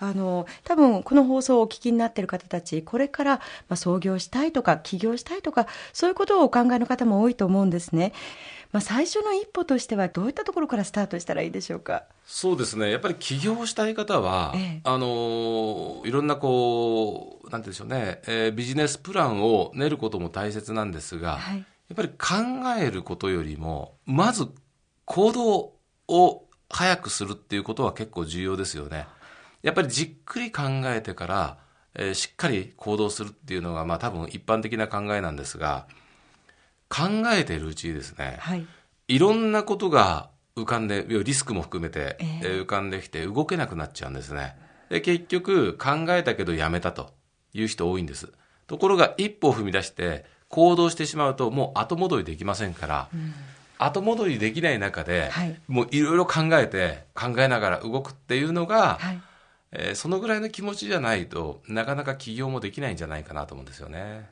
あの多分この放送をお聞きになっている方たちこれから、まあ、創業したいとか起業したいとかそういうことをお考えの方も多いと思うんですね。まあ、最初の一歩としてはどういったところからスタートしたらいいでしょうか？そうですね。やっぱり起業したい方は、ええ、あのいろんなこうなんていうんでしょうね、えー、ビジネスプランを練ることも大切なんですが、はい、やっぱり考えることよりもまず行動を早くするっていうことは結構重要ですよね。やっぱりじっくり考えてから、えー、しっかり行動するっていうのが、まあ多分一般的な考えなんですが、考えているうちにですね、はい、いろんなことが浮かんで、リスクも含めて、えー、浮かんできて動けなくなっちゃうんですね。で、結局考えたけどやめたという人多いんです。ところが一歩踏み出して行動してしまうともう後戻りできませんから、うん、後戻りできない中で、はい、もういろいろ考えて考えながら動くっていうのが、はい、えー、そのぐらいの気持ちじゃないとなかなか起業もできないんじゃないかなと思うんですよね。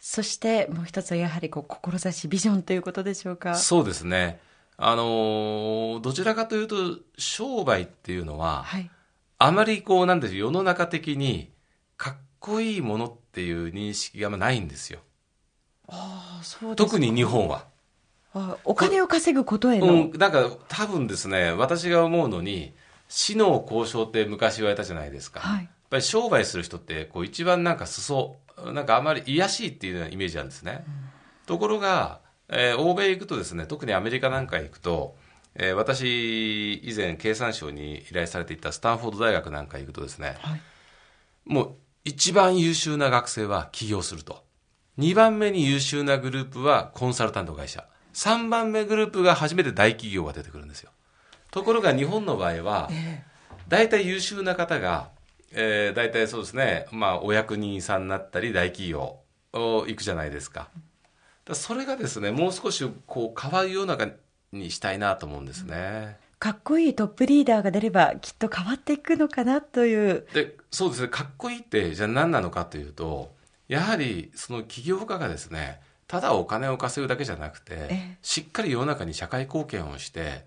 そしてもう一つはやはりこう志ビジョンということでしょうか。そうですね。あのどちらかというと商売っていうのは、はい、あまりこうなんで世の中的にかっこいいものっていう認識がないんですよ。あそう特に日本は。あお金を稼ぐことへの、うん、なんか多分ですね私が思うのに死の交渉って昔言われたじゃないですか、はい、やっぱり商売する人ってこう一番なんか裾なんかあまり癒しいっていうようなイメージなんですね。うん、ところが、えー、欧米行くとですね、特にアメリカなんか行くと、えー、私、以前経産省に依頼されていたスタンフォード大学なんか行くとですね、はい、もう一番優秀な学生は起業すると。2番目に優秀なグループはコンサルタント会社。3番目グループが初めて大企業が出てくるんですよ。ところが日本の場合は、大体優秀な方がえー、大体そうですね、まあ、お役人さんになったり大企業行くじゃないですか。だそれがですねもう少しこう変わるようなにしたいなと思うんですね。かっこいいトップリーダーが出ればきっと変わっていくのかなというでそうですねかっこいいってじゃあ何なのかというとやはりその起業家がですねただお金を稼ぐだけじゃなくてしっかり世の中に社会貢献をして、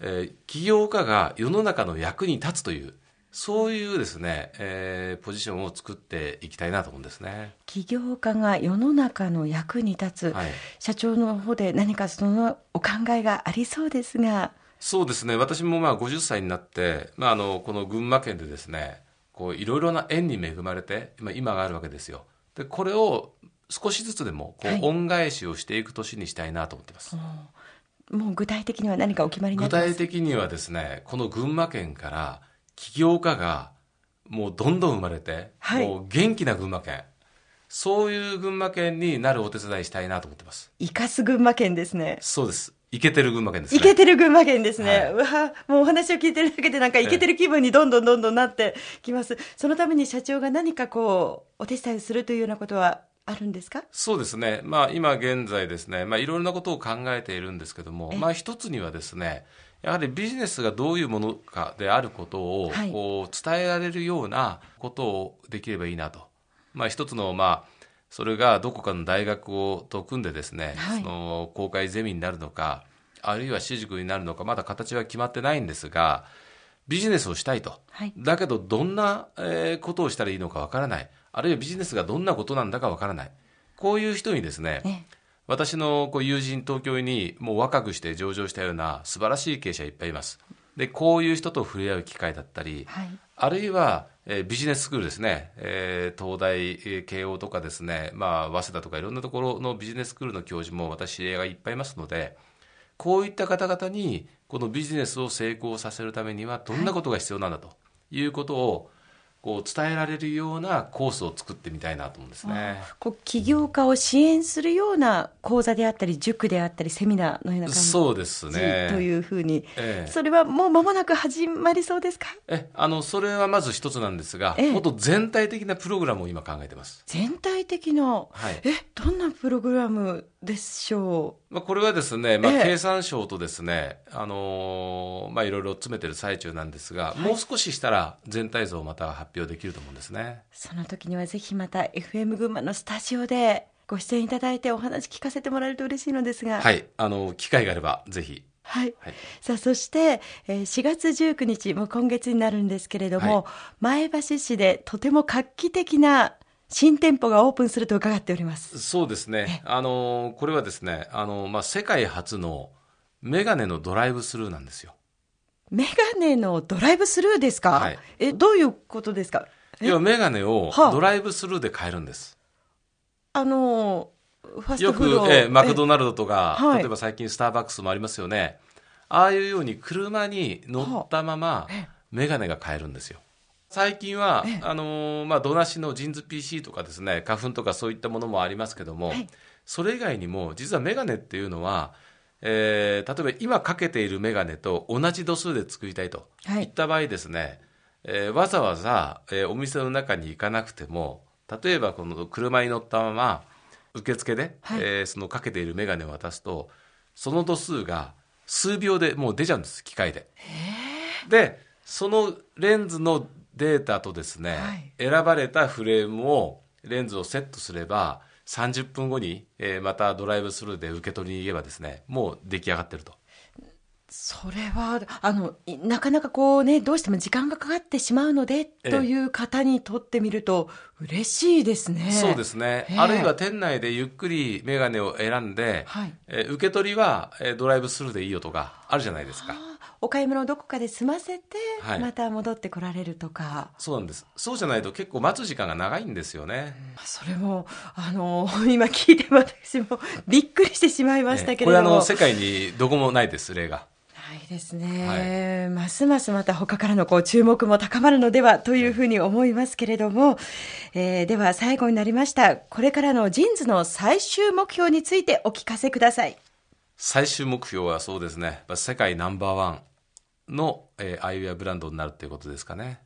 えー、起業家が世の中の役に立つというそういうですね、えー、ポジションを作っていきたいなと思うんですね。起業家が世の中の役に立つ、はい、社長の方で何かそのお考えがありそうですが。そうですね。私もまあ50歳になって、まああのこの群馬県でですね、こういろいろな縁に恵まれて、まあ今があるわけですよ。でこれを少しずつでもこう恩返しをしていく年にしたいなと思っています。はい、もう具体的には何かお決まり具体的にはですね、この群馬県から起業家がもうどんどん生まれて、はい、もう元気な群馬県。そういう群馬県になるお手伝いしたいなと思ってます。生かす群馬県ですね。そうです。いけてる群馬県ですね。いけてる群馬県ですね。はい、うわもうお話を聞いてるだけでなんかいけてる気分にどんどんどんどんなってきます。そのために社長が何かこう、お手伝いするというようなことはあるんですか？そうですね。まあ今現在ですね、まあいろいろなことを考えているんですけども、まあ一つにはですね、やはりビジネスがどういうものかであることを、こう伝えられるようなことをできればいいなと。まあ、一つの、まあ、それがどこかの大学をと組んでですね、はい、その公開ゼミになるのか、あるいは私塾になるのか、まだ形は決まってないんですが、ビジネスをしたいと。はい、だけど、どんな、えー、ことをしたらいいのかわからない。あるいはビジネスがどんなことなんだかわからない。こういう人にですね、ね私のこう友人東京にもう若くして上場したような素晴らしい経営者いっぱいいます。でこういう人と触れ合う機会だったり、はい、あるいは、えー、ビジネススクールですね、えー、東大、えー、慶応とかですね、まあ、早稲田とかいろんなところのビジネススクールの教授も私知り合いがいっぱいいますのでこういった方々にこのビジネスを成功させるためにはどんなことが必要なんだということを、こう伝えられるようなコースを作ってみたいなと思うんですね。こう起業家を支援するような講座であったり塾であったりセミナーのような感じそうですね。というふうに、ええ、それはもう間もなく始まりそうですか？えあのそれはまず一つなんですが、え、もっと全体的なプログラムを今考えてます。全体的な、はい、えどんなプログラムでしょう、まあ、これはですね、まあ、経産省とですね、あのー、まあ、いろいろ詰めてる最中なんですが、はい、もう少ししたら全体像をまた発表できると思うんですね。その時にはぜひまた FM 群馬のスタジオでご出演いただいてお話聞かせてもらえると嬉しいのですが。はい。あの機会があればぜひ。はい、はい、さあそして、えー、4月19日もう今月になるんですけれども、はい、前橋市でとても画期的な新店舗がオープンすると伺っております。そうですね、あのこれはですねあの、まあ、世界初のメガネのドライブスルーなんですよ。メガネのドライブスルーですか、はい、えどういうことですか？要はメガネをドライブスルーで買えるんです。はあ、あのード。よく、えマクドナルドとか、例えば最近スターバックスもありますよね。ああいうように車に乗ったままメガネが買えるんですよ。最近は、あのー、まあ、土なしのジンズ PC とかですね、花粉とかそういったものもありますけども、それ以外にも、実はメガネっていうのは、えー、例えば今かけているメガネと同じ度数で作りたいとい。った場合ですね、はい、えー、わざわざ、えー、お店の中に行かなくても例えばこの車に乗ったまま受付で、はい、えー、そのかけているメガネを渡すとその度数が数秒でもう出ちゃうんです機械で。でそのレンズのデータとですね、はい、選ばれたフレームをレンズをセットすれば30分後に、えー、またドライブスルーで受け取りに行けばですねもう出来上がってると。それはあのなかなかこうねどうしても時間がかかってしまうのでという方にとってみると嬉しいですね。そうですね、あるいは店内でゆっくり眼鏡を選んで、はい、え受け取りは、えドライブスルーでいいよとかあるじゃないですか。お買い物をどこかで済ませて、また戻ってこられるとか、はい、そうなんです。そうじゃないと結構待つ時間が長いんですよね、それもあの 今聞いて私もびっくりしてしまいましたけれども、ね、これあの世界にどこもないです例が。ないですね、はい、ますますまた他からのこう注目も高まるのではというふうに思いますけれども、えー、では最後になりました。これからの JINS の最終目標についてお聞かせください。最終目標はそうですね。世界ナンバーワンの、えー、アイウェアブランドになるということですかね。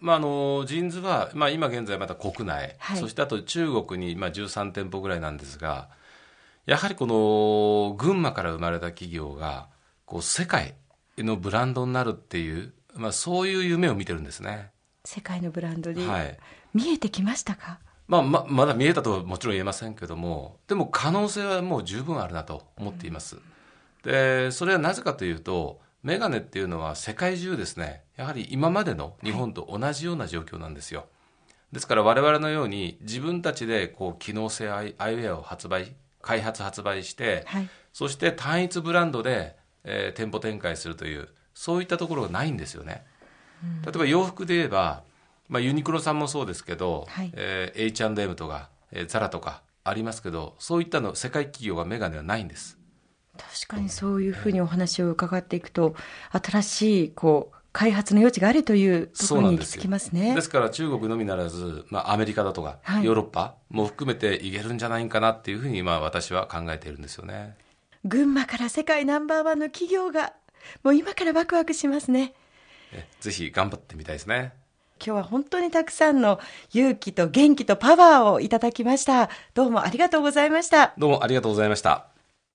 まあ、あの JINSは、まあ、今現在また国内、はい、そしてあと中国に、まあ、13店舗ぐらいなんですがやはりこの群馬から生まれた企業がこう世界のブランドになるっていう、まあ、そういう夢を見てるんですね。世界のブランドに、はい、見えてきましたか、まあ、ままだ見えたとはもちろん言えませんけどもでも可能性はもう十分あるなと思っています、うん、でそれはなぜかというとメガネっていうのは世界中ですね、やはり今までの日本と同じような状況なんですよ。ですから我々のように自分たちでこう機能性アイウェアを発売、開発発売して、はい、そして単一ブランドで、えー、店舗展開するという、そういったところがないんですよね。例えば洋服で言えば、まあ、ユニクロさんもそうですけど、はい、えー、H&M とか、えー、ザラとかありますけど、そういったの世界企業がメガネはないんです。確かにそういうふうにお話を伺っていくと、新しいこう開発の余地があるというところに行き着きますね。ですから中国のみならず、まあ、アメリカだとか、はい、ヨーロッパも含めていけるんじゃないかなっていうふうに、まあ、私は考えているんですよね。群馬から世界ナンバーワンの企業がもう今からワクワクしますね。ぜひ頑張ってみたいですね。今日は本当にたくさんの勇気と元気とパワーをいただきました。どうもありがとうございました。どうもありがとうございました